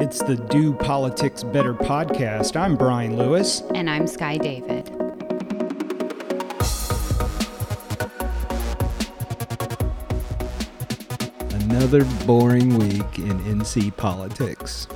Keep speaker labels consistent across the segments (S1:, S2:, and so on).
S1: It's the Do Politics Better podcast. I'm Brian Lewis.
S2: And I'm Skye David.
S1: Another boring week in NC politics.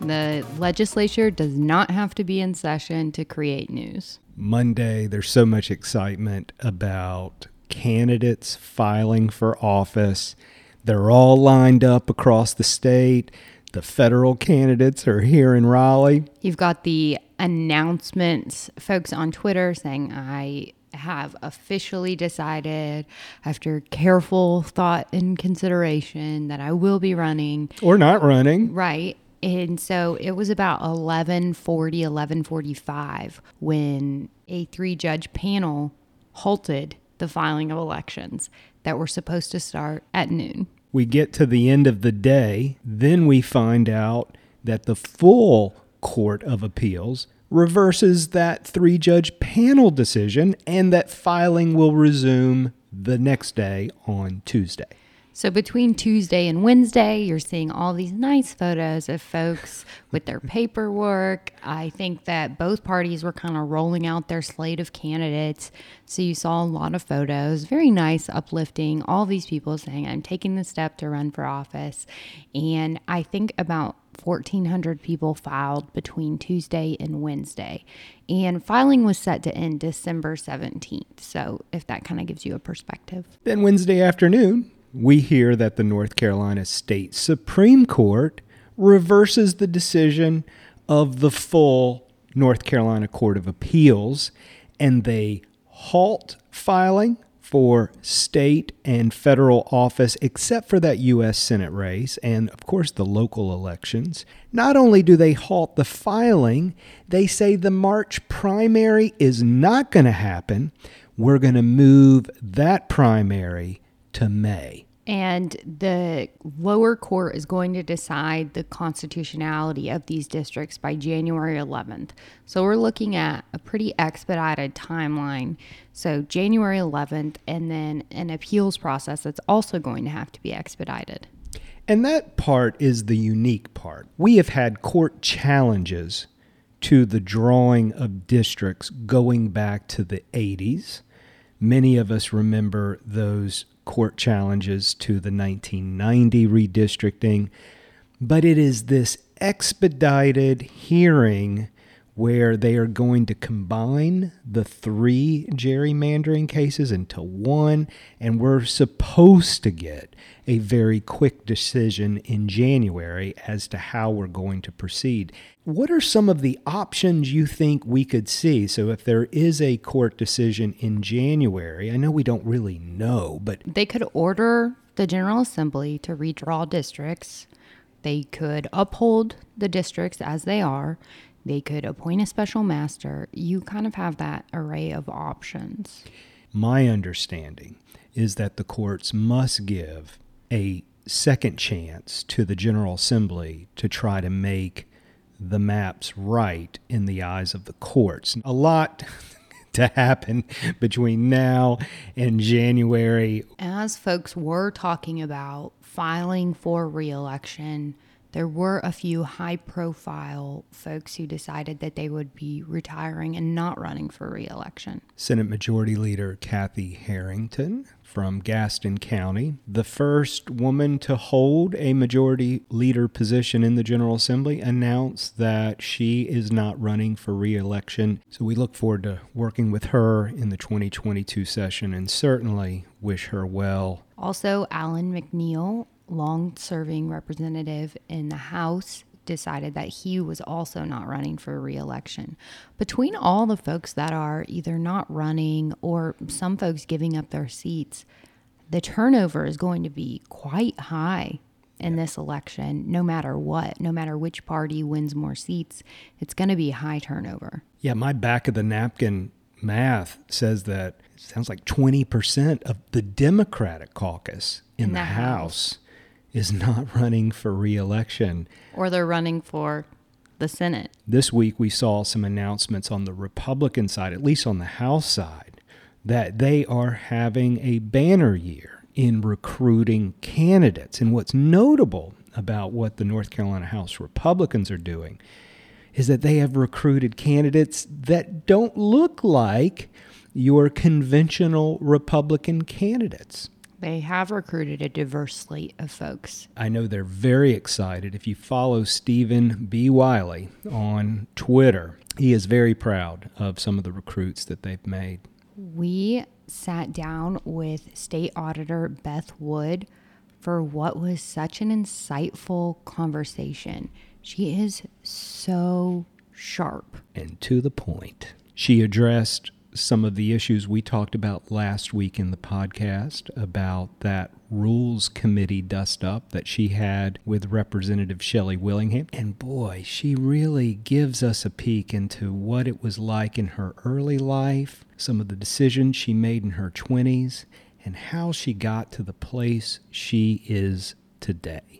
S2: The legislature does not have to be in session to create news.
S1: Monday, there's so much excitement about candidates filing for office. They're all lined up across the state. The federal candidates are here in Raleigh.
S2: You've got the announcements, folks on Twitter saying, I have officially decided after careful thought and consideration that I will be running.
S1: Or not running.
S2: Right. And so it was about 1140, 1145 when a three judge panel halted the filing of elections that were supposed to start at noon.
S1: We get to the end of the day, then we find out that the full Court of Appeals reverses that three judge panel decision and that filing will resume the next day on Tuesday.
S2: So between Tuesday and Wednesday, you're seeing all these nice photos of folks with their paperwork. I think that both parties were kind of rolling out their slate of candidates. So you saw a lot of photos, very nice, uplifting, all these people saying, I'm taking the step to run for office. And I think about 1,400 people filed between Tuesday and Wednesday. And filing was set to end December 17th. So if that kind of gives you a perspective.
S1: Then Wednesday afternoon, we hear that the North Carolina State Supreme Court reverses the decision of the full North Carolina Court of Appeals and they halt filing for state and federal office, except for that U.S. Senate race and, of course, the local elections. Not only do they halt the filing, they say the March primary is not going to happen. We're going to move that primary to May.
S2: And the lower court is going to decide the constitutionality of these districts by January 11th. So we're looking at a pretty expedited timeline. So January 11th, and then an appeals process that's also going to have to be expedited.
S1: And that part is the unique part. We have had court challenges to the drawing of districts going back to the 80s. Many of us remember those court challenges to the 1990 redistricting, but it is this expedited hearing where they are going to combine the three gerrymandering cases into one, and we're supposed to get a very quick decision in January as to how we're going to proceed. What are some of the options you think we could see? So, if there is a court decision in January, I know we don't really know, but
S2: they could order the General Assembly to redraw districts. They could uphold the districts as they are they could appoint a special master. You kind of have that array of options.
S1: My understanding is that the courts must give a second chance to the General Assembly to try to make the maps right in the eyes of the courts. A lot to happen between now and January.
S2: As folks were talking about filing for reelection, there were a few high profile folks who decided that they would be retiring and not running for reelection.
S1: Senate Majority Leader Kathy Harrington from Gaston County, the first woman to hold a majority leader position in the General Assembly, announced that she is not running for reelection. So we look forward to working with her in the 2022 session and certainly wish her well.
S2: Also, Allen McNeill long serving representative in the House decided that he was also not running for reelection. Between all the folks that are either not running or some folks giving up their seats, the turnover is going to be quite high in this election, no matter what, no matter which party wins more seats, it's going to be high turnover.
S1: Yeah, my back of the napkin math says that it sounds like 20% of the Democratic caucus in, in the, the, House, House is not running for reelection.
S2: Or they're running for the Senate.
S1: This week we saw some announcements on the Republican side, at least on the House side, that they are having a banner year in recruiting candidates. And what's notable about what the North Carolina House Republicans are doing is that they have recruited candidates that don't look like your conventional Republican candidates.
S2: They have recruited a diverse slate of folks.
S1: I know they're very excited. If you follow Stephen B. Wiley on Twitter, he is very proud of some of the recruits that they've made.
S2: We sat down with State Auditor Beth Wood for what was such an insightful conversation. She is so sharp
S1: and to the point. She addressed some of the issues we talked about last week in the podcast about that rules committee dust up that she had with Representative Shelly Willingham. And boy, she really gives us a peek into what it was like in her early life, some of the decisions she made in her 20s, and how she got to the place she is today.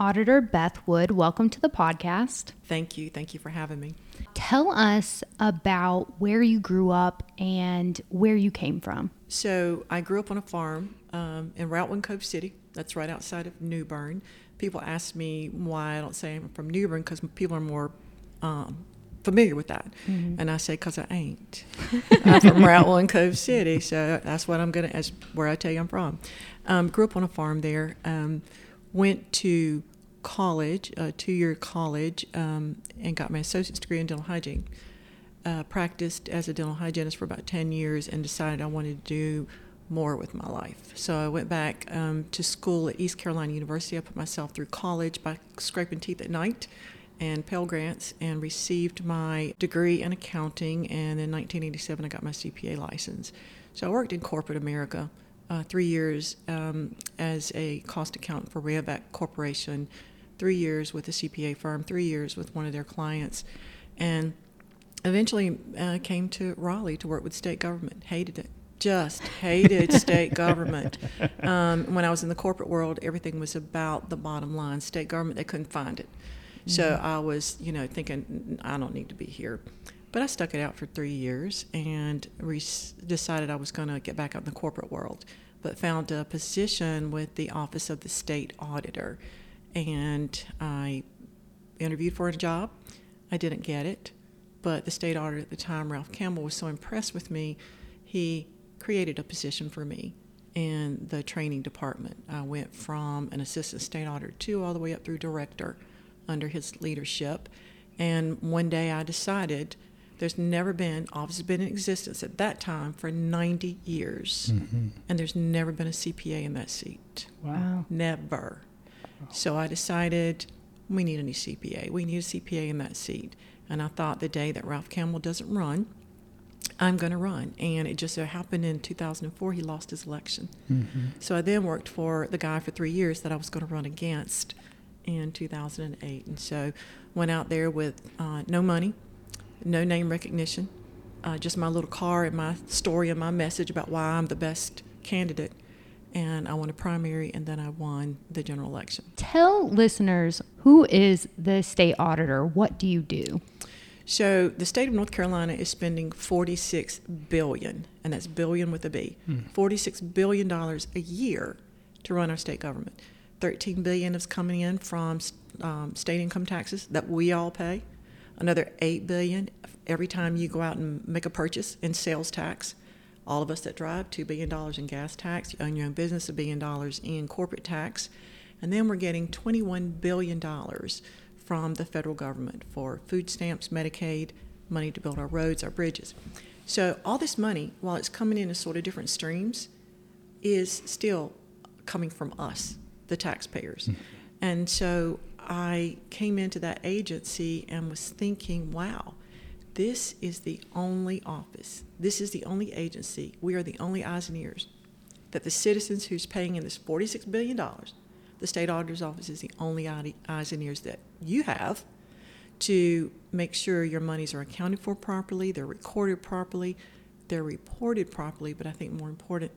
S2: Auditor Beth Wood, welcome to the podcast.
S3: Thank you. Thank you for having me.
S2: Tell us about where you grew up and where you came from.
S3: So, I grew up on a farm um, in Route 1 Cove City. That's right outside of New Bern. People ask me why I don't say I'm from New Bern because people are more um, familiar with that. Mm-hmm. And I say, because I ain't. I'm from Route 1 Cove City. So, that's what I'm going to, that's where I tell you I'm from. Um, grew up on a farm there. Um, went to college, a two year college, um, and got my associate's degree in dental hygiene. Uh, practiced as a dental hygienist for about 10 years and decided I wanted to do more with my life. So I went back um, to school at East Carolina University. I put myself through college by scraping teeth at night and Pell Grants and received my degree in accounting. And in 1987, I got my CPA license. So I worked in corporate America uh, three years um, as a cost accountant for Rayovac Corporation three years with a CPA firm, three years with one of their clients, and eventually uh, came to Raleigh to work with state government. Hated it. Just hated state government. Um, when I was in the corporate world, everything was about the bottom line. State government, they couldn't find it. Mm-hmm. So I was, you know, thinking, I don't need to be here. But I stuck it out for three years and re- decided I was going to get back out in the corporate world, but found a position with the Office of the State Auditor and I interviewed for a job. I didn't get it, but the state auditor at the time, Ralph Campbell, was so impressed with me, he created a position for me in the training department. I went from an assistant state auditor to all the way up through director under his leadership. And one day I decided there's never been, office has been in existence at that time for 90 years, mm-hmm. and there's never been a CPA in that seat.
S2: Wow.
S3: Never. So I decided we need a new CPA. We need a CPA in that seat. And I thought the day that Ralph Campbell doesn't run, I'm going to run. And it just so happened in 2004 he lost his election. Mm-hmm. So I then worked for the guy for three years that I was going to run against in 2008. And so went out there with uh, no money, no name recognition, uh, just my little car and my story and my message about why I'm the best candidate and I won a primary, and then I won the general election.
S2: Tell listeners who is the state auditor? What do you do?
S3: So the state of North Carolina is spending 46 billion, and that's billion with a B, hmm. 46 billion dollars a year to run our state government. 13 billion is coming in from um, state income taxes that we all pay. Another 8 billion every time you go out and make a purchase in sales tax all of us that drive, $2 billion in gas tax. You own your own business, a billion dollars in corporate tax. And then we're getting $21 billion from the federal government for food stamps, Medicaid, money to build our roads, our bridges. So all this money, while it's coming in as sort of different streams, is still coming from us, the taxpayers. Mm-hmm. And so I came into that agency and was thinking, wow, this is the only office, this is the only agency, we are the only eyes and ears that the citizens who's paying in this $46 billion, the state auditor's office is the only eyes and ears that you have to make sure your monies are accounted for properly, they're recorded properly, they're reported properly, but I think more important,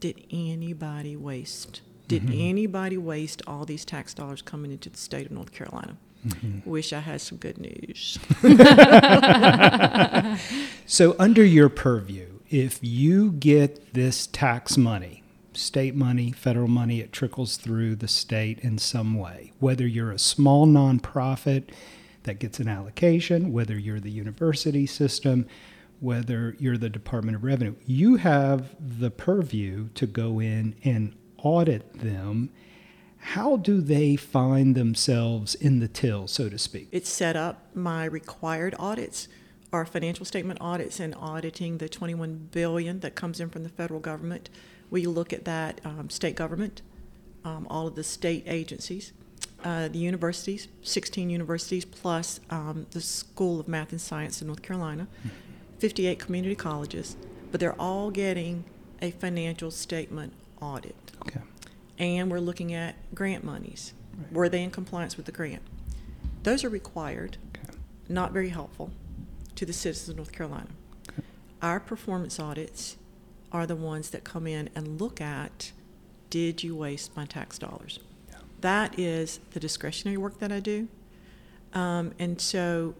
S3: did anybody waste? Did mm-hmm. anybody waste all these tax dollars coming into the state of North Carolina? Mm-hmm. Wish I had some good news.
S1: So, under your purview, if you get this tax money, state money, federal money, it trickles through the state in some way, whether you're a small nonprofit that gets an allocation, whether you're the university system, whether you're the Department of Revenue, you have the purview to go in and audit them. How do they find themselves in the till, so to speak?
S3: It's set up my required audits are financial statement audits and auditing the 21 billion that comes in from the federal government. We look at that um, state government, um, all of the state agencies, uh, the universities, 16 universities plus um, the School of Math and Science in North Carolina, 58 community colleges, but they're all getting a financial statement audit
S1: Okay.
S3: And we're looking at grant monies. Were they in compliance with the grant? Those are required,
S1: Okay.
S3: not very helpful to the citizens of North Carolina. Our performance audits are the ones that come in and look at did you waste my tax dollars? That is the discretionary work that I do. Um, and so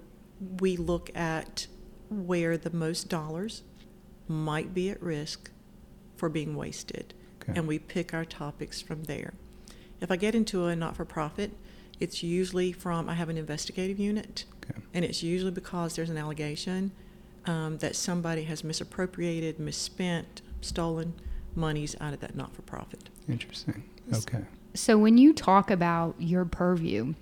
S3: we look at where the most dollars might be at risk for being wasted.
S1: Okay.
S3: And we pick our topics from there. If I get into a not for profit, it's usually from, I have an investigative unit,
S1: Okay.
S3: and it's usually because there's an allegation um, that somebody has misappropriated, misspent, stolen monies out of that not for profit.
S1: Interesting. Okay.
S2: So when you talk about your purview,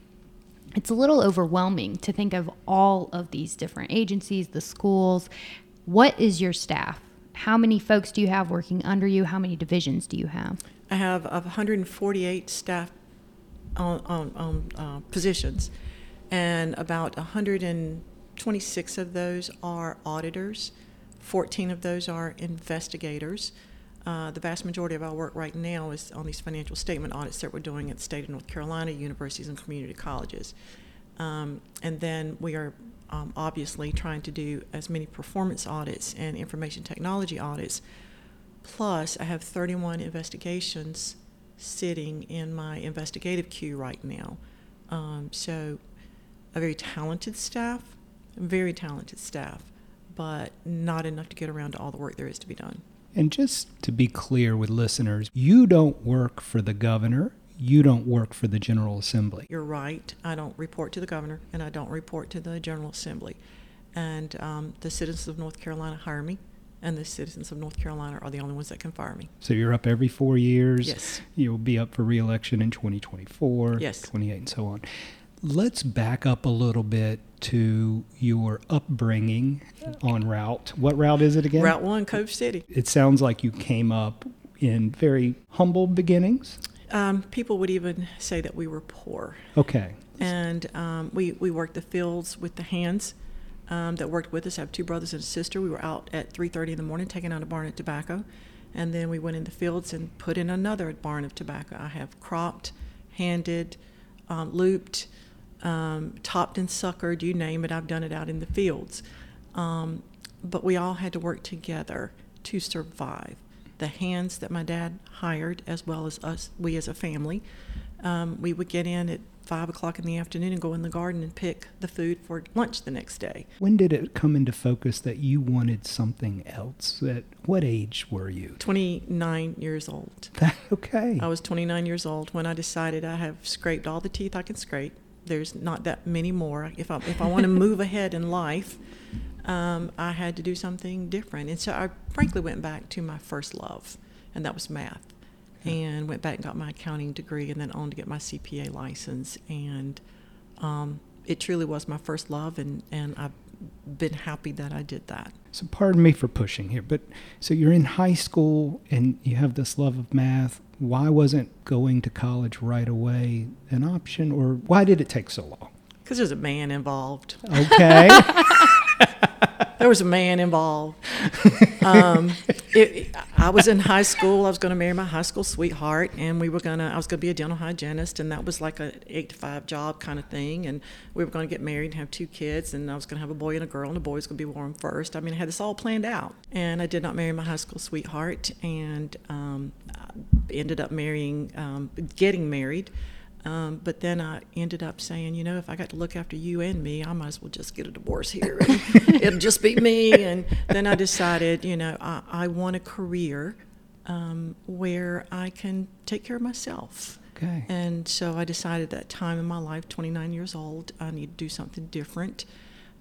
S2: it's a little overwhelming to think of all of these different agencies, the schools. What is your staff? How many folks do you have working under you? How many divisions do you have?
S3: I have of 148 staff on, on, on uh, positions, and about 126 of those are auditors, 14 of those are investigators. Uh, the vast majority of our work right now is on these financial statement audits that we're doing at state of North Carolina, universities, and community colleges. Um, and then we are um, obviously trying to do as many performance audits and information technology audits Plus, I have 31 investigations sitting in my investigative queue right now. Um, so, a very talented staff, very talented staff, but not enough to get around to all the work there is to be done.
S1: And just to be clear with listeners, you don't work for the governor, you don't work for the General Assembly.
S3: You're right. I don't report to the governor, and I don't report to the General Assembly. And um, the citizens of North Carolina hire me, and the citizens of North Carolina are the only ones that can fire me.
S1: So you're up every four years.
S3: Yes.
S1: You'll be up for reelection in 2024,
S3: Yes.
S1: 28, and so on. Let's back up a little bit to your upbringing on route. What route is it again?
S3: Route 1, Cove City.
S1: It sounds like you came up in very humble beginnings.
S3: Um, people would even say that we were poor.
S1: Okay.
S3: and um, we we worked the fields with the hands um, that worked with us. I have two brothers and a sister. We were out at 3:30 in the morning taking out a barn of tobacco, and then we went in the fields and put in another barn of tobacco. I have cropped, handed, um, looped, um, topped and suckered. You name it. I've done it out in the fields. Um, but we all had to work together to survive. The hands that my dad hired, as well as us, we as a family, um, we would get in at five o'clock in the afternoon and go in the garden and pick the food for lunch the next day.
S1: When did it come into focus that you wanted something else? At what age were you?
S3: 29 years old.
S1: Okay.
S3: I was 29 years old when I decided I have scraped all the teeth I can scrape. There's not that many more. If I, if I want to move ahead in life, um, I had to do something different. And so I frankly went back to my first love, and that was math. And went back and got my accounting degree and then on to get my CPA license. And um, it truly was my first love, and, and I've been happy that I did that.
S1: So pardon me for pushing here, but so you're in high school and you have this love of math. Why wasn't going to college right away an option, or why did it take so long?
S3: Because there's a man involved.
S1: Okay.
S3: there was a man involved. Um, it, I was in high school. I was going to marry my high school sweetheart, and we were gonna. I was going to be a dental hygienist, and that was like a eight to five job kind of thing. And we were going to get married and have two kids, and I was going to have a boy and a girl, and the boy was going to be born first. I mean, I had this all planned out, and I did not marry my high school sweetheart, and um, ended up marrying, um, getting married. Um, but then I ended up saying, you know, if I got to look after you and me, I might as well just get a divorce here. it'll just be me. And then I decided, you know, I, I want a career um, where I can take care of myself.
S1: Okay.
S3: And so I decided that time in my life, 29 years old, I need to do something different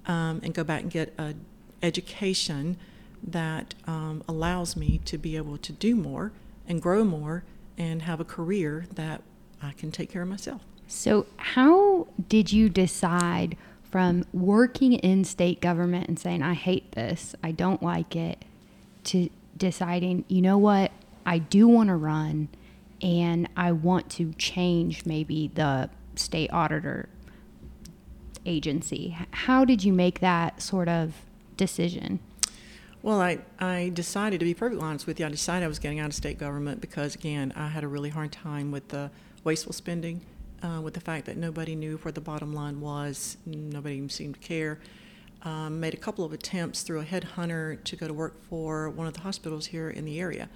S3: um, and go back and get an education that um, allows me to be able to do more and grow more and have a career that I can take care of myself.
S2: So, how did you decide from working in state government and saying, I hate this, I don't like it, to deciding, you know what, I do want to run and I want to change maybe the state auditor agency? How did you make that sort of decision?
S3: Well, I, I decided, to be perfectly honest with you, I decided I was getting out of state government because, again, I had a really hard time with the wasteful spending, uh, with the fact that nobody knew where the bottom line was, nobody even seemed to care. Um, made a couple of attempts through a headhunter to go to work for one of the hospitals here in the area.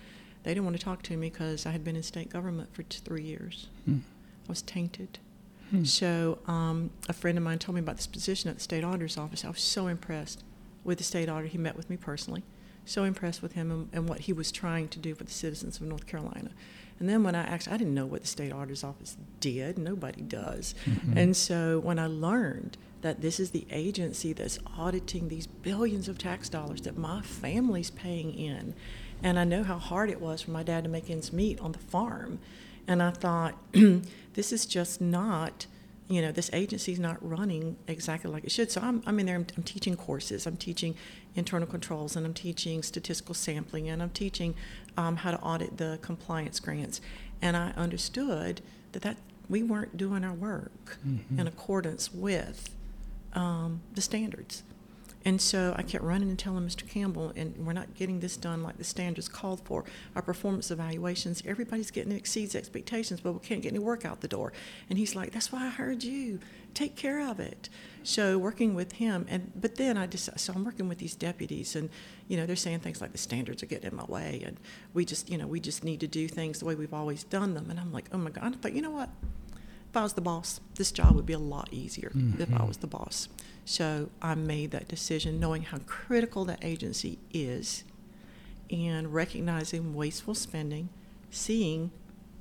S3: They didn't want to talk to me because I had been in state government for t- three years.
S1: Hmm.
S3: I was tainted.
S1: Hmm.
S3: So um, a friend of mine told me about this position at the state auditor's office. I was so impressed with the state auditor. He met with me personally. So impressed with him and, and what he was trying to do for the citizens of North Carolina. And then when I actually, I didn't know what the state auditor's office did. Nobody does.
S1: Mhm.
S3: And so when I learned that this is the agency that's auditing these billions of tax dollars that my family's paying in, and I know how hard it was for my dad to make ends meet on the farm, and I thought, this is just not you know, this agency's not running exactly like it should. So I'm, I'm in there, I'm, I'm, teaching courses, I'm teaching internal controls, and I'm teaching statistical sampling, and I'm teaching um, how to audit the compliance grants. And I understood that, that we weren't doing our work
S1: Mhm.
S3: in accordance with um, the standards. And so I kept running and telling Mr. Campbell, and we're not getting this done like the standards called for. Our performance evaluations, everybody's getting exceeds expectations, but we can't get any work out the door. And he's like, "That's why I heard you. Take care of it." So working with him, and but then I just so I'm working with these deputies, and you know they're saying things like the standards are getting in my way, and we just you know we just need to do things the way we've always done them. And I'm like, oh my god! I thought, you know what? If I was the boss, this job would be a lot easier if I
S1: Mhm.
S3: was the boss. So I made that decision knowing how critical that agency is and recognizing wasteful spending, seeing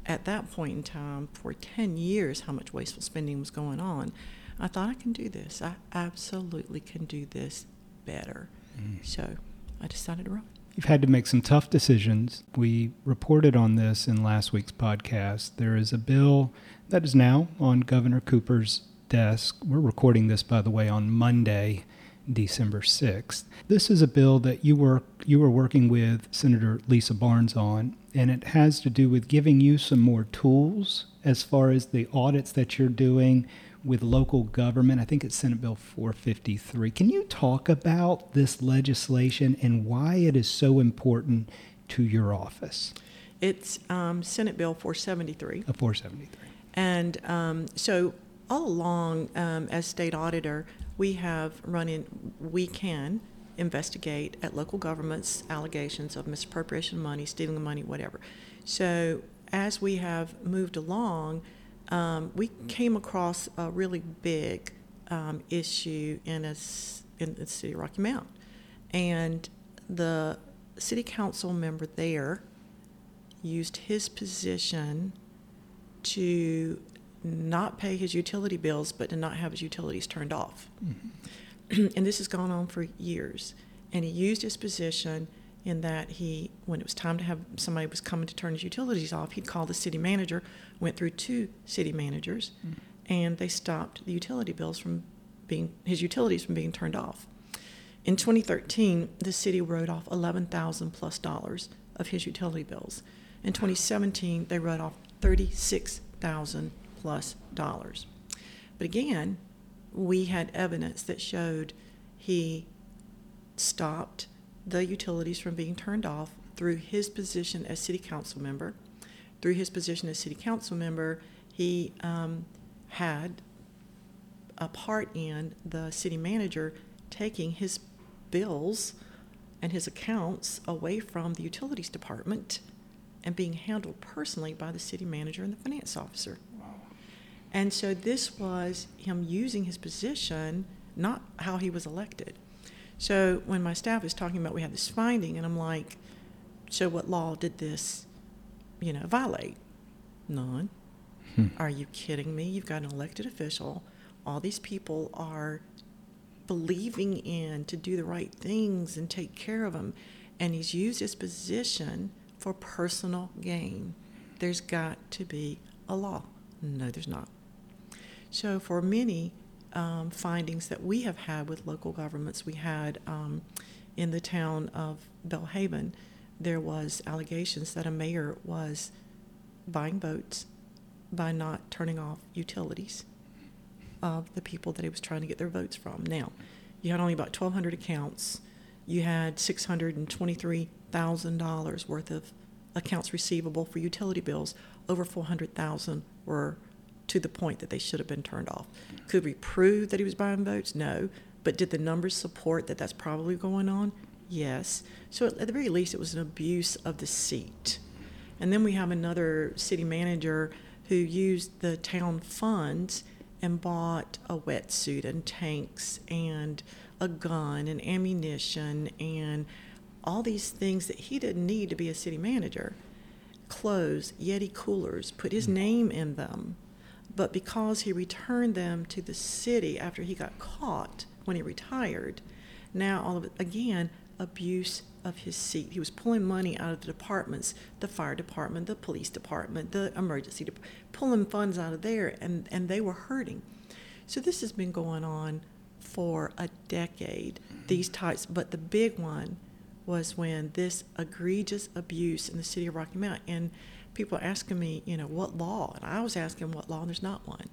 S3: at that point in time for 10 years how much wasteful spending was going on. I thought I can do this. I absolutely can do this better.
S1: Mm.
S3: So I decided to run.
S4: You've had to make some tough decisions. We reported on this in last week's podcast. There is a bill that is now on Governor Cooper's desk. We're recording this, by the way, on Monday, December 6th. This is a bill that you were you were working with Senator Lisa Barnes on, and it has to do with giving you some more tools as far as the audits that you're doing with local government. I think it's Senate Bill 453. Can you talk about this legislation and why it is so important to your office?
S3: It's um, Senate Bill 473.
S4: A 473.
S3: And um, so all along, um, as state auditor, we have run in, we can investigate at local governments allegations of misappropriation of money, stealing of money, whatever. So as we have moved along, um, we came across a really big um, issue in, a, in the city of Rocky Mount. And the city council member there used his position to not pay his utility bills, but to not have his utilities turned off. Mm-hmm. and this has gone on for years. And he used his position in that he, when it was time to have somebody was coming to turn his utilities off, he'd call the city manager, went through two city managers, mm-hmm. and they stopped the utility bills from being his utilities from being turned off. In 2013, the city wrote off 11,000 plus dollars of his utility bills. In 2017, they wrote off 36,000 plus dollars. But again, we had evidence that showed he stopped the utilities from being turned off through his position as city council member. Through his position as city council member, he um, had a part in the city manager taking his bills and his accounts away from the utilities department and being handled personally by the city manager and the finance officer. And so this was him using his position, not how he was elected. So when my staff is talking about we had this finding, and I'm like, so what law did this, you know, violate? None. Hmm. Are you kidding me? You've got an elected official. All these people are believing in to do the right things and take care of them. And he's used his position for personal gain. There's got to be a law. No, there's not. So, for many um, findings that we have had with local governments, we had um, in the town of Belhaven, there was allegations that a mayor was buying votes by not turning off utilities of the people that he was trying to get their votes from. Now, you had only about 1,200 accounts. You had $623,000 worth of accounts receivable for utility bills. Over 400,000 were to the point that they should have been turned off. Could we prove that he was buying votes? No. But did the numbers support that that's probably going on? Yes. So at the very least, it was an abuse of the seat. And then we have another city manager who used the town funds and bought a wetsuit and tanks and a gun and ammunition and all these things that he didn't need to be a city manager. Clothes, Yeti coolers, put his mm. name in them. But because he returned them to the city after he got caught when he retired, now all of it, again, abuse of his seat. He was pulling money out of the departments, the fire department, the police department, the emergency department, pulling funds out of there, and, and they were hurting. So this has been going on for a decade, these mm-hmm. types, but the big one was when this egregious abuse in the city of Rocky Mount, and people are asking me, you know, what law? And I was asking what law, and there's not one.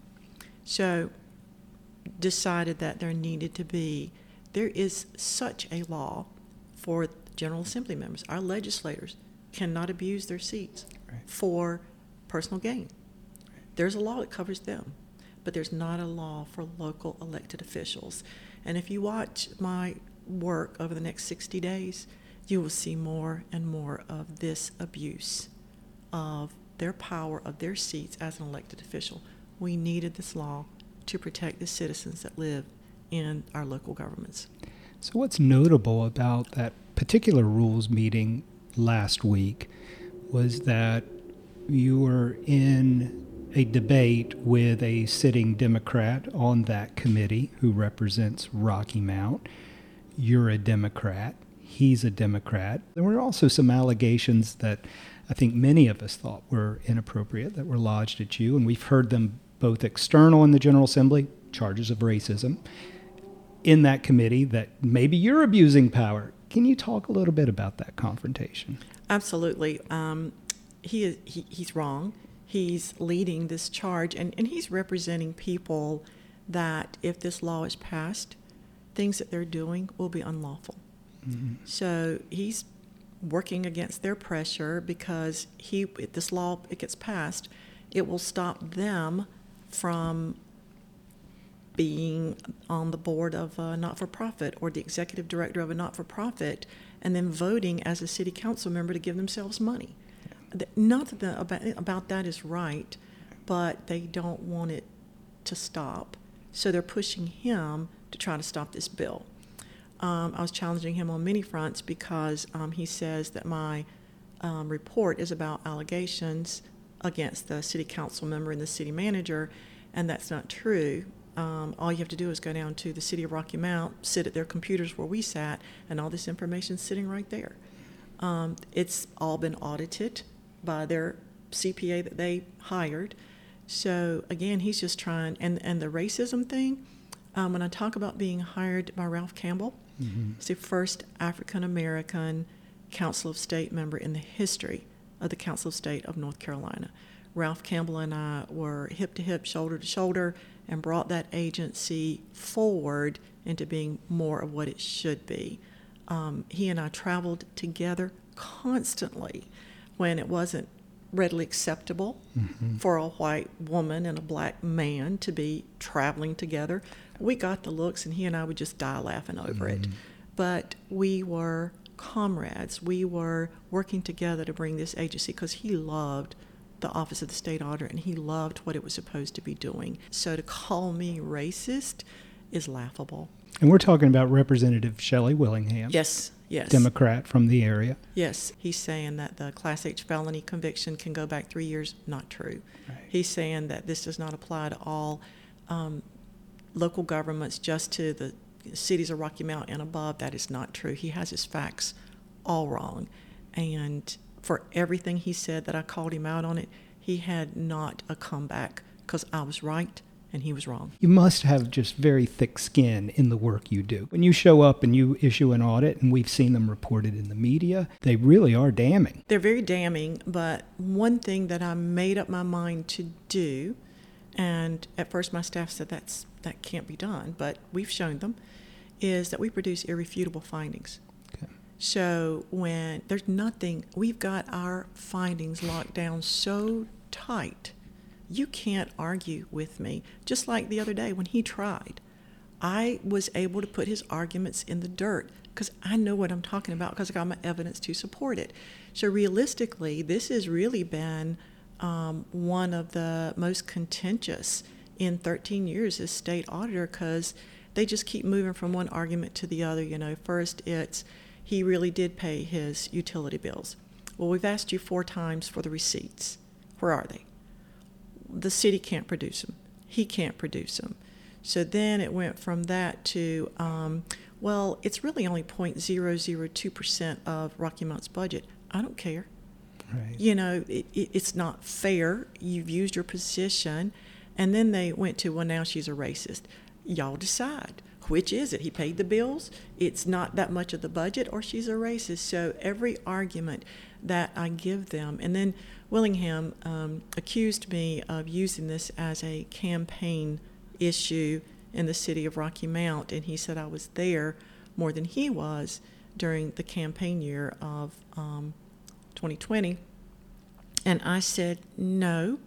S3: So decided that there needed to be, there is such a law for General Assembly members. Our legislators cannot abuse their seats
S4: Right.
S3: for personal gain. There's a law that covers them, but there's not a law for local elected officials. And if you watch my work over the next 60 days, you will see more and more of this abuse of their power, of their seats as an elected official. We needed this law to protect the citizens that live in our local governments.
S4: So, what's notable about that particular rules meeting last week was that you were in a debate with a sitting Democrat on that committee who represents Rocky Mount. You're a Democrat. He's a Democrat. There were also some allegations that I think many of us thought were inappropriate that were lodged at you, and we've heard them both external in the General Assembly, charges of racism, in that committee that maybe you're abusing power. Can you talk a little bit about that confrontation?
S3: Absolutely. Um, he, is, he he's wrong. He's leading this charge, and, and he's representing people that if this law is passed, things that they're doing will be unlawful. So he's working against their pressure because he if this law it gets passed, it will stop them from being on the board of a not-for-profit or the executive director of a not-for-profit and then voting as a city council member to give themselves money. Not that the, about, about that is right, but they don't want it to stop. So they're pushing him to try to stop this bill. Um, I was challenging him on many fronts because um, he says that my um, report is about allegations against the city council member and the city manager, and that's not true. Um, all you have to do is go down to the city of Rocky Mount, sit at their computers where we sat, and all this information's sitting right there. Um, it's all been audited by their CPA that they hired. So again, he's just trying, and and the racism thing. Um, when I talk about being hired by Ralph Campbell, he's the first African American Council of State member in the history of the Council of State of North Carolina. Ralph Campbell and I were hip to hip, shoulder to shoulder, and brought that agency forward into being more of what it should be. Um, he and I traveled together constantly when it wasn't readily acceptable for a white woman and a black man to be traveling together. We got the looks, and he and I would just die laughing over it. But we were comrades. We were working together to bring this agency because he loved the Office of the State Auditor and he loved what it was supposed to be doing. So to call me racist is laughable.
S4: And we're talking about Representative Shelly Willingham,
S3: Yes, yes.
S4: Democrat from the area.
S3: Yes, he's saying that the Class H felony conviction can go back three years. Not true.
S4: Right.
S3: He's saying that this does not apply to all um, local governments, just to the cities of Rocky Mount and above. That is not true. He has his facts all wrong. And for everything he said that I called him out on it, he had not a comeback because I was right and he was wrong.
S4: You must have just very thick skin in the work you do. When you show up and you issue an audit, and we've seen them reported in the media, they really are damning.
S3: They're very damning, but one thing that I made up my mind to do, and at first my staff said that's that can't be done, but we've shown them, is that we produce irrefutable findings.
S4: Okay.
S3: So when there's nothing, we've got our findings locked down so tight, you can't argue with me. Just like the other day when he tried, I was able to put his arguments in the dirt because I know what I'm talking about because I got my evidence to support it. So realistically, this has really been um, one of the most contentious in 13 years as state auditor because they just keep moving from one argument to the other. You know, first it's he really did pay his utility bills. Well, we've asked you four times for the receipts. Where are they? The city can't produce them. He can't produce them. So then it went from that to, um, well, it's really only 0.002% of Rocky Mount's budget. I don't care.
S4: Right.
S3: You know, it, it, it's not fair. You've used your position. And then they went to, well, now she's a racist. Y'all decide. Which is it? He paid the bills, it's not that much of the budget, or she's a racist. So every argument that I give them, and then Willingham um, accused me of using this as a campaign issue in the city of Rocky Mount, and he said I was there more than he was during the campaign year of um, 2020. And I said, no,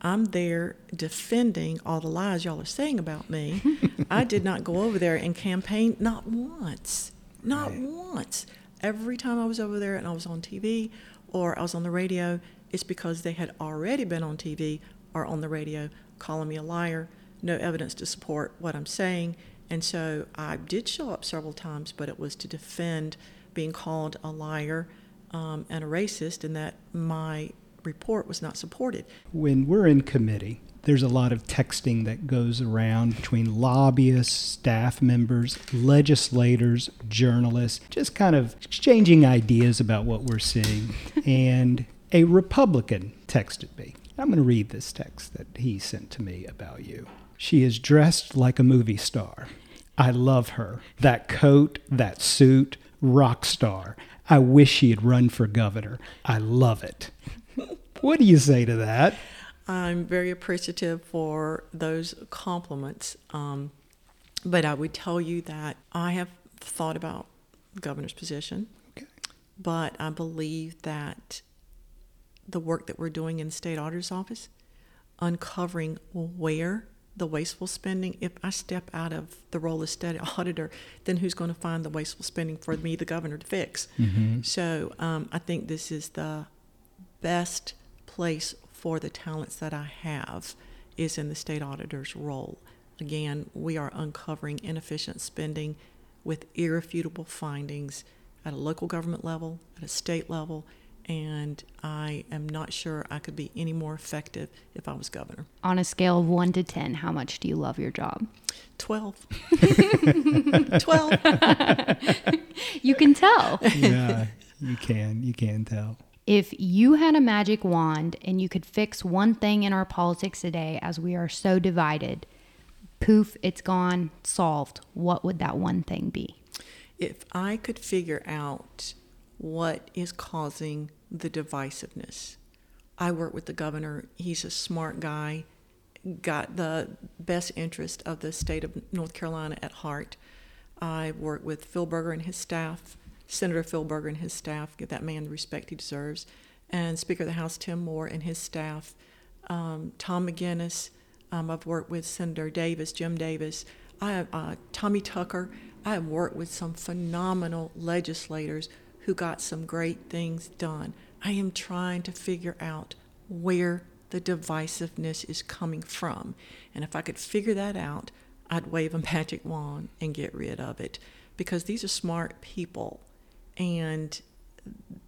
S3: I'm there defending all the lies y'all are saying about me. I did not go over there and campaign, not once, not
S4: Right.
S3: once. Every time I was over there and I was on TV or I was on the radio, it's because they had already been on TV or on the radio calling me a liar, no evidence to support what I'm saying. And so I did show up several times, but it was to defend being called a liar um, and a racist, and that my report was not supported.
S4: When we're in committee, there's a lot of texting that goes around between lobbyists, staff members, legislators, journalists, just kind of exchanging ideas about what we're seeing. and a Republican texted me. I'm going to read this text that he sent to me about you. She is dressed like a movie star. I love her. That coat, that suit, rock star. I wish she had run for governor. I love it. What do you say to that?
S3: I'm very appreciative for those compliments. Um, but I would tell you that I have thought about governor's position,
S4: Okay.
S3: but I believe that the work that we're doing in the state auditor's office, uncovering where the wasteful spending, if I step out of the role of state auditor, then who's going to find the wasteful spending for me, the governor, to fix? So um, I think this is the best place for the talents that I have is in the state auditor's role. Again, we are uncovering inefficient spending with irrefutable findings at a local government level, at a state level, and I am not sure I could be any more effective if I was governor.
S2: On a scale of one to 10, how much do you love your job?
S3: 12. 12.
S2: You can tell.
S4: yeah, you can. You can tell.
S2: If you had a magic wand and you could fix one thing in our politics today as we are so divided, poof, it's gone, solved, what would that one thing be?
S3: if I could figure out what is causing the divisiveness, I work with the governor. He's a smart guy, got the best interest of the state of North Carolina at heart. I work with Phil Berger and his staff Senator Phil Berger and his staff. Give that man the respect he deserves. And Speaker of the House Tim Moore and his staff. Um, Tom McGinnis. Um, I've worked with Senator Davis, Jim Davis. I have uh, Tommy Tucker. I have worked with some phenomenal legislators who got some great things done. I am trying to figure out where the divisiveness is coming from. And if I could figure that out, I'd wave a magic wand and get rid of it. Because these are smart people and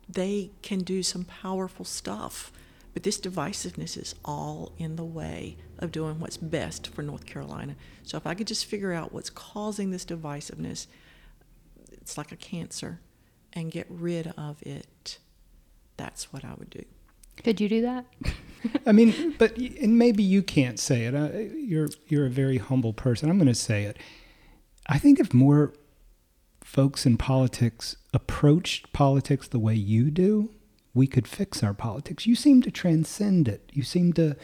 S3: they can do some powerful stuff. But this divisiveness is all in the way of doing what's best for North Carolina. So if I could just figure out what's causing this divisiveness, it's like a cancer, and get rid of it, that's what I would do.
S2: Could you do that?
S4: I mean, but and maybe you can't say it. Uh, you're you're a very humble person. I'm going to say it. I think if more folks in politics approached politics the way you do, we could fix our politics. You seem to transcend it. You seem to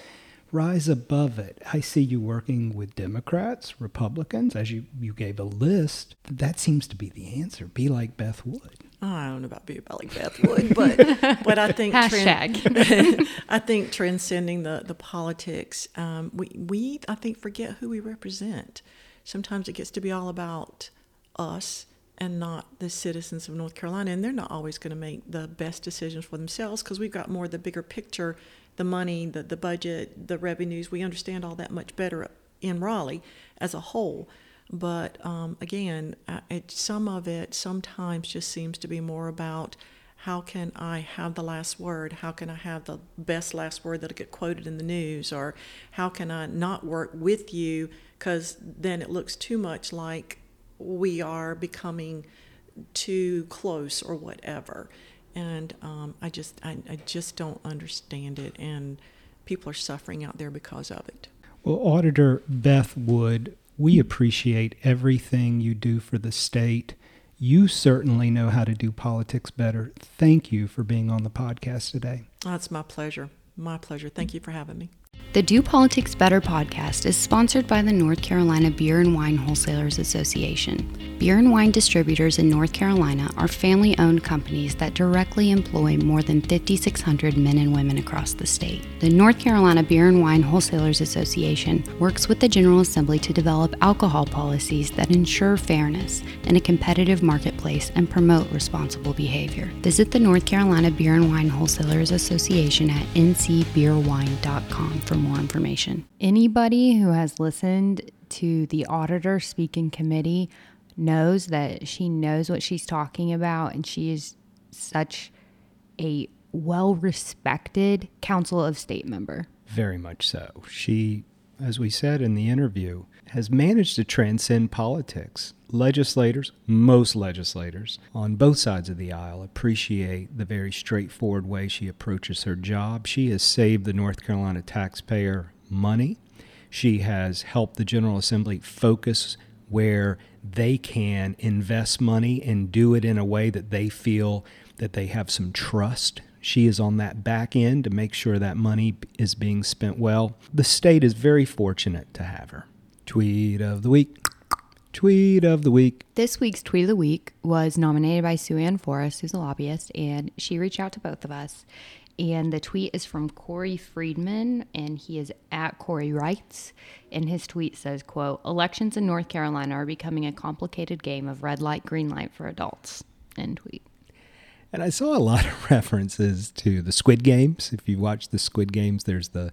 S4: rise above it. I see you working with Democrats, Republicans, as you, you gave a list. That seems to be the answer. Be like Beth Wood.
S3: I don't know about being like Beth Wood, but but I think
S2: Hashtag.
S3: I think transcending the the politics, um, we we I think forget who we represent. Sometimes it gets to be all about us and not the citizens of North Carolina, and they're not always going to make the best decisions for themselves because we've got more of the bigger picture, the money, the the budget, the revenues. We understand all that much better in Raleigh as a whole. But um, again, it, some of it sometimes just seems to be more about how can I have the last word? How can I have the best last word that'll get quoted in the news? Or how can I not work with you because then it looks too much like we are becoming too close or whatever. And um, I just I, I just don't understand it, and people are suffering out there because of it.
S4: Well, Auditor Beth Wood we appreciate everything you do for the state. You certainly know how to do politics better. Thank you for being on the podcast today.
S3: That's my pleasure. My pleasure. Thank you for having me.
S2: The Do Politics Better podcast is sponsored by the North Carolina Beer and Wine Wholesalers Association. Beer and wine distributors in North Carolina are family owned companies that directly employ more than 5,600 men and women across the state. The North Carolina Beer and Wine Wholesalers Association works with the General Assembly to develop alcohol policies that ensure fairness in a competitive marketplace and promote responsible behavior. Visit the North Carolina Beer and Wine Wholesalers Association at ncbeerwine.com for more information. Anybody who has listened to the auditor speak in committee knows that she knows what she's talking about and she is such a well respected Council of State member.
S1: Very much so. She, as we said in the interview, has managed to transcend politics. Legislators, most legislators on both sides of the aisle, appreciate the very straightforward way she approaches her job. She has saved the North Carolina taxpayer money. She has helped the General Assembly focus where they can invest money and do it in a way that they feel that they have some trust. She is on that back end to make sure that money is being spent well. The state is very fortunate to have her. Tweet of the week. Tweet of the week.
S2: This week's Tweet of the Week was nominated by Sue Ann Forrest, who's a lobbyist, and she reached out to both of us. And the tweet is from Corey Friedman, and he is at CoreyWrites. And his tweet says, quote, elections in North Carolina are becoming a complicated game of red light, green light for adults. End tweet.
S1: And I saw a lot of references to the Squid Games. If you watch the Squid Games, there's the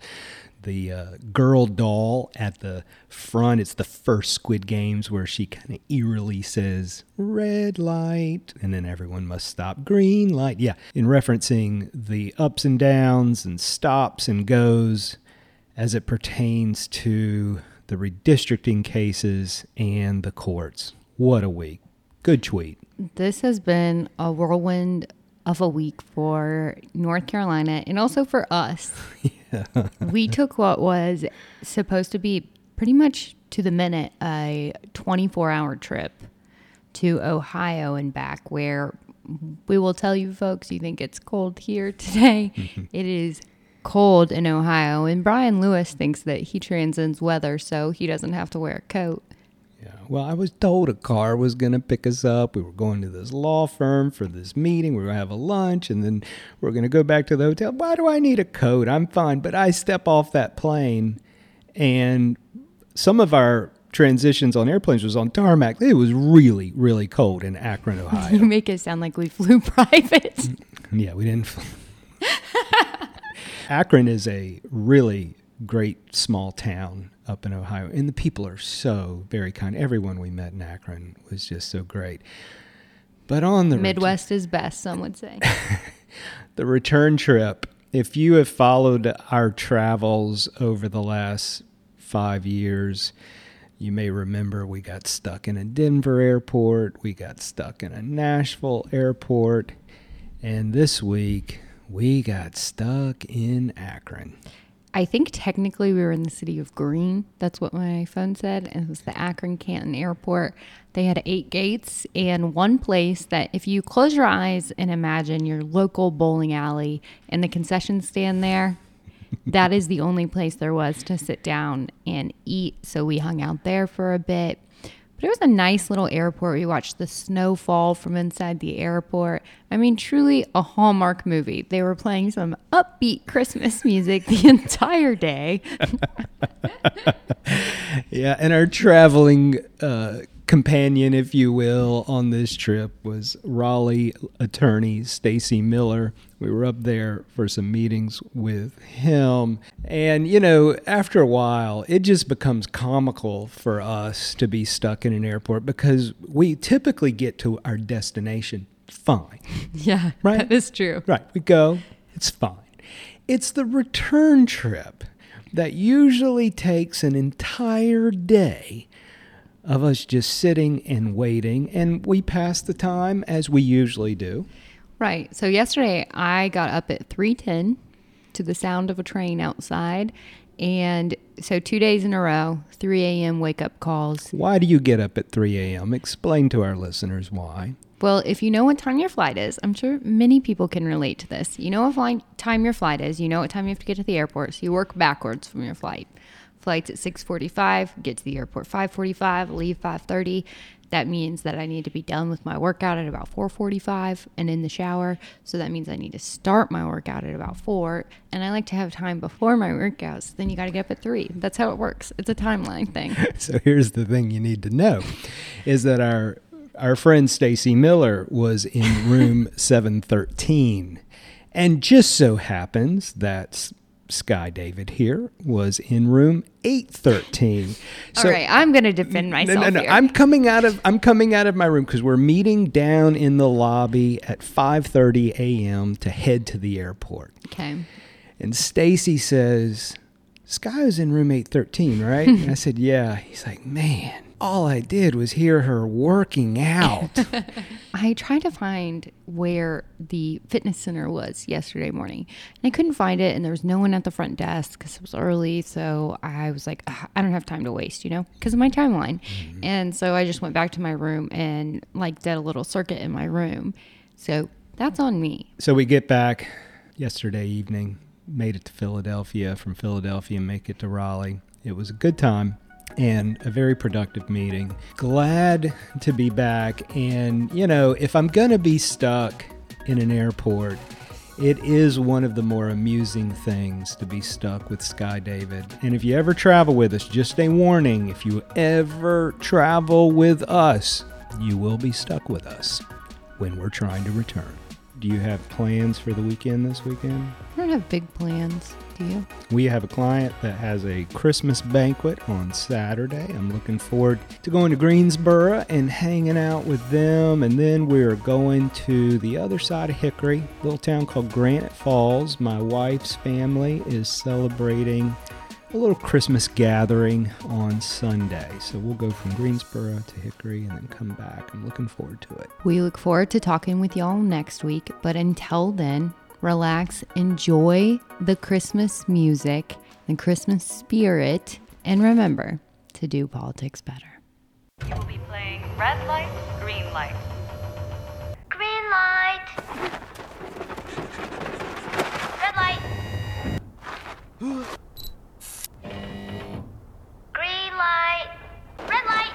S1: the uh, girl doll at the front. It's the first Squid Games where she kind of eerily says red light, and then everyone must stop green light. Yeah, in referencing the ups and downs and stops and goes as it pertains to the redistricting cases and the courts. What a week. Good tweet.
S2: This has been a whirlwind of a week for North Carolina and also for us. yeah. we took what was supposed to be pretty much to the minute a 24 hour trip to Ohio and back, where we will tell you folks, you think it's cold here today. it is cold in Ohio. And Brian Lewis thinks that he transcends weather, so he doesn't have to wear a coat.
S1: Yeah. Well, I was told a car was going to pick us up. We were going to this law firm for this meeting. We were going to have a lunch and then we are going to go back to the hotel. Why do I need a coat? I'm fine. But I step off that plane and some of our transitions on airplanes was on tarmac. It was really, really cold in Akron, Ohio.
S2: You make it sound like we flew private.
S1: Mm, yeah, we didn't. Akron is a really great small town up in Ohio, and the people are so very kind. Everyone we met in Akron was just so great. But on the
S2: Midwest ret- is best, some would say.
S1: the return trip, if you have followed our travels over the last five years, you may remember we got stuck in a Denver airport, we got stuck in a Nashville airport, and this week we got stuck in Akron.
S2: I think technically we were in the city of Green. That's what my phone said. And it was the Akron Canton Airport. They had eight gates and one place that if you close your eyes and imagine your local bowling alley and the concession stand there, that is the only place there was to sit down and eat. So we hung out there for a bit. But it was a nice little airport. We watched the snow fall from inside the airport. I mean, truly a Hallmark movie. They were playing some upbeat Christmas music the entire day.
S1: yeah, and our traveling uh, companion, if you will, on this trip was Raleigh attorney Stacy Miller. We were up there for some meetings with him. And, you know, after a while, it just becomes comical for us to be stuck in an airport because we typically get to our destination fine.
S2: Yeah, right? that is true.
S1: Right. We go, it's fine. It's the return trip that usually takes an entire day of us just sitting and waiting, and we pass the time as we usually do.
S2: Right. So yesterday I got up at 3:10 to the sound of a train outside, and so two days in a row, 3 a.m. wake up calls.
S1: Why do you get up at 3 a.m.? Explain to our listeners why.
S2: Well, if you know what time your flight is, I'm sure many people can relate to this. You know what time your flight is. You know what time you have to get to the airport. So you work backwards from your flight. Flight's at 6:45. Get to the airport 5:45. Leave 5:30. That means that I need to be done with my workout at about 4:45 and in the shower. So that means I need to start my workout at about 4, and I like to have time before my workouts. Then you got to get up at 3. That's how it works. It's a timeline thing.
S1: so here's the thing you need to know is that our our friend Stacy Miller was in room 713. And just so happens that Skye David here was in room 813.
S2: So, All right, I'm going to defend myself. No, no, no. Here.
S1: I'm coming out of I'm coming out of my room cuz we're meeting down in the lobby at 5:30 a.m. to head to the airport.
S2: Okay.
S1: And Stacy says, "Sky was in room 813, right?" and I said, "Yeah." He's like, "Man, all I did was hear her working out.
S2: I tried to find where the fitness center was yesterday morning, and I couldn't find it. And there was no one at the front desk because it was early. So I was like, I don't have time to waste, you know, because of my timeline. Mm-hmm. And so I just went back to my room and like did a little circuit in my room. So that's on me.
S1: So we get back yesterday evening, made it to Philadelphia, from Philadelphia, make it to Raleigh. It was a good time and a very productive meeting. Glad to be back. And, you know, if I'm going to be stuck in an airport, it is one of the more amusing things to be stuck with Skye David. And if you ever travel with us, just a warning if you ever travel with us, you will be stuck with us when we're trying to return. Do you have plans for the weekend this weekend?
S2: I don't have big plans. You?
S1: We have a client that has a Christmas banquet on Saturday. I'm looking forward to going to Greensboro and hanging out with them. And then we're going to the other side of Hickory, a little town called Granite Falls. My wife's family is celebrating a little Christmas gathering on Sunday. So we'll go from Greensboro to Hickory and then come back. I'm looking forward to it.
S2: We look forward to talking with y'all next week. But until then, relax, enjoy the Christmas music and Christmas spirit, and remember to do politics better.
S5: You will be playing red light, green light. Green light. Red light. green light. Red light.